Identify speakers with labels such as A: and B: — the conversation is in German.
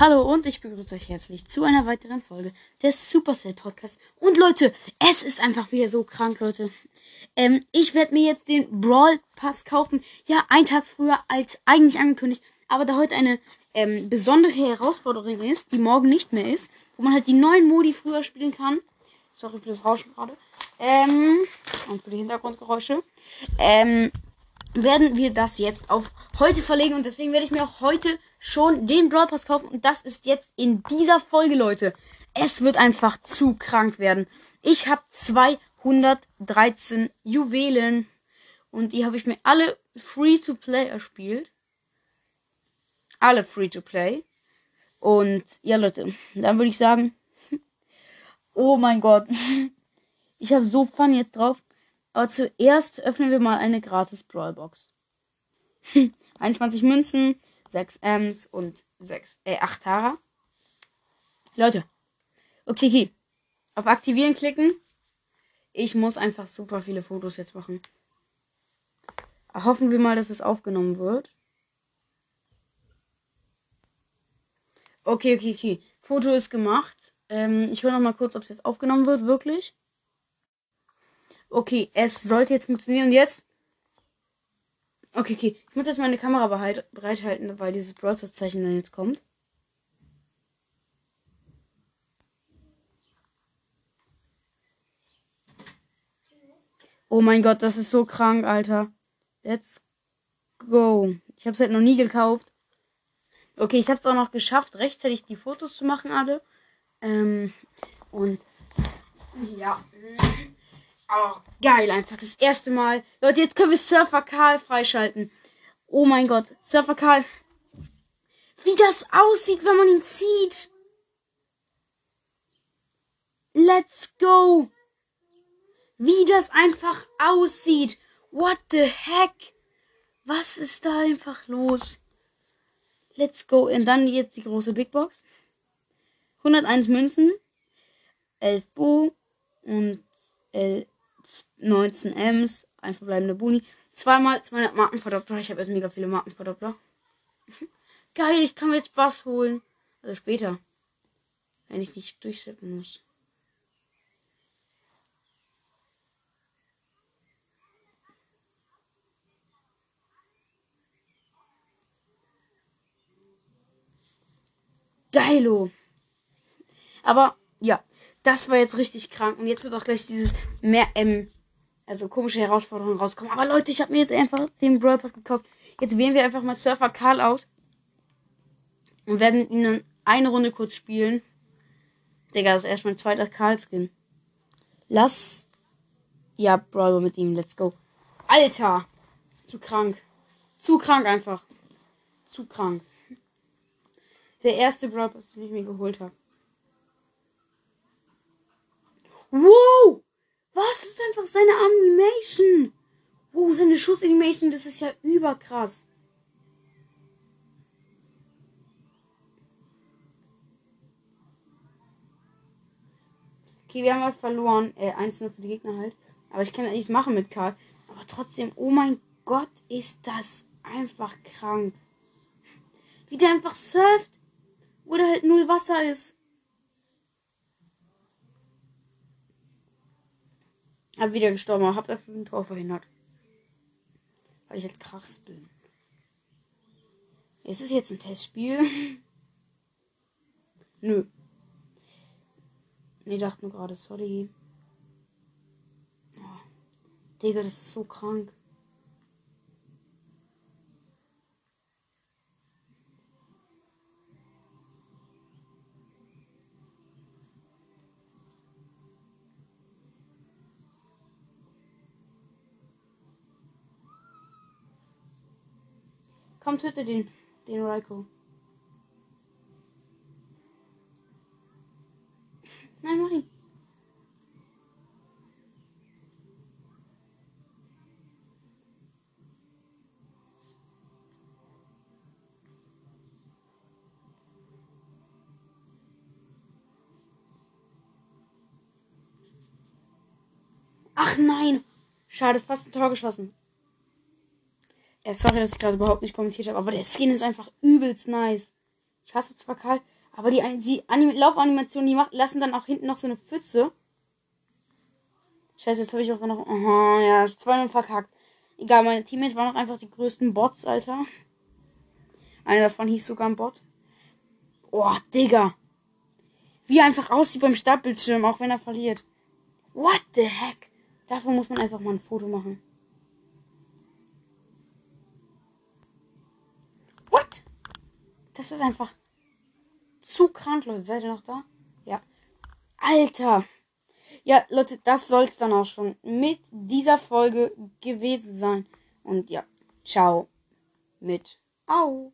A: Hallo und ich begrüße euch herzlich zu einer weiteren Folge des Supercell Podcasts. Und Leute, es ist einfach wieder so krank, Leute. Ähm, ich werde mir jetzt den Brawl Pass kaufen. Ja, einen Tag früher als eigentlich angekündigt. Aber da heute eine ähm, besondere Herausforderung ist, die morgen nicht mehr ist, wo man halt die neuen Modi früher spielen kann. Sorry für das Rauschen gerade. Ähm, und für die Hintergrundgeräusche. Ähm, werden wir das jetzt auf heute verlegen und deswegen werde ich mir auch heute schon den Brawl Pass kaufen und das ist jetzt in dieser Folge, Leute. Es wird einfach zu krank werden. Ich habe 213 Juwelen und die habe ich mir alle free to play erspielt. Alle free to play. Und ja, Leute, dann würde ich sagen, oh mein Gott. Ich habe so Fun jetzt drauf. Aber zuerst öffnen wir mal eine gratis Brawlbox. 21 Münzen, 6 Ms und 6, äh, 8 Tara. Leute. Okay, okay. Auf Aktivieren klicken. Ich muss einfach super viele Fotos jetzt machen. Hoffen wir mal, dass es aufgenommen wird. Okay, okay, okay. Foto ist gemacht. Ähm, ich höre noch mal kurz, ob es jetzt aufgenommen wird, wirklich. Okay, es sollte jetzt funktionieren. Jetzt? Okay, okay. Ich muss jetzt meine Kamera bereithalten, weil dieses Browser-Zeichen dann jetzt kommt. Oh mein Gott, das ist so krank, Alter. Let's go. Ich habe es halt noch nie gekauft. Okay, ich habe es auch noch geschafft, rechtzeitig die Fotos zu machen, alle. Ähm, und ja. Oh, geil, einfach das erste Mal. Leute, jetzt können wir Surfer Karl freischalten. Oh mein Gott, Surfer Karl. Wie das aussieht, wenn man ihn zieht. Let's go. Wie das einfach aussieht. What the heck? Was ist da einfach los? Let's go. Und dann jetzt die große Big Box. 101 Münzen. 11 Bo. Und 11 19 Ms, ein verbleibender Boni, zweimal 200 Markenverdoppler. Ich habe jetzt mega viele Markenverdoppler. Geil, ich kann mir jetzt Bass holen. Also später. Wenn ich nicht durchsetzen muss. Geilo. Aber ja, das war jetzt richtig krank. Und jetzt wird auch gleich dieses mehr M also komische Herausforderungen rauskommen. Aber Leute, ich habe mir jetzt einfach den Brawl Pass gekauft. Jetzt wählen wir einfach mal Surfer Karl aus. Und werden ihn dann eine Runde kurz spielen. Digga, das ist erst mein zweiter Karl-Skin. Lass. Ja, Brawl mit ihm. Let's go. Alter! Zu krank. Zu krank einfach. Zu krank. Der erste Brawl Pass, den ich mir geholt habe. Wow! Einfach seine Animation? Wow, seine Schussanimation, das ist ja überkrass. Okay, wir haben halt verloren. Äh, einzelne für die Gegner halt. Aber ich kann ja nichts machen mit Karl. Aber trotzdem, oh mein Gott, ist das einfach krank. Wie der einfach surft. Oder halt null Wasser ist. Hab wieder gestorben, hab dafür ein Tor verhindert. Weil ich halt krass bin. Ist es jetzt ein Testspiel? Nö. Nee, dachte nur gerade, sorry. Oh, Digga, das ist so krank. Komm, töte den. Den Raiko. Nein, mach ihn. Ach nein! Schade, fast ein Tor geschossen. Äh, sorry, dass ich gerade überhaupt nicht kommentiert habe, aber der Skin ist einfach übelst nice. Ich hasse zwar Karl, aber die, die Anim Laufanimationen, die macht, lassen dann auch hinten noch so eine Pfütze. Scheiße, jetzt habe ich auch noch. Aha, ja, zweimal verkackt. Egal, meine Teammates waren auch einfach die größten Bots, Alter. Einer davon hieß sogar ein Bot. Oh, Digga. Wie er einfach aussieht beim Startbildschirm, auch wenn er verliert. What the heck? Davon muss man einfach mal ein Foto machen. Ist einfach zu krank, Leute. Seid ihr noch da? Ja. Alter. Ja, Leute, das soll es dann auch schon mit dieser Folge gewesen sein. Und ja, ciao mit Au.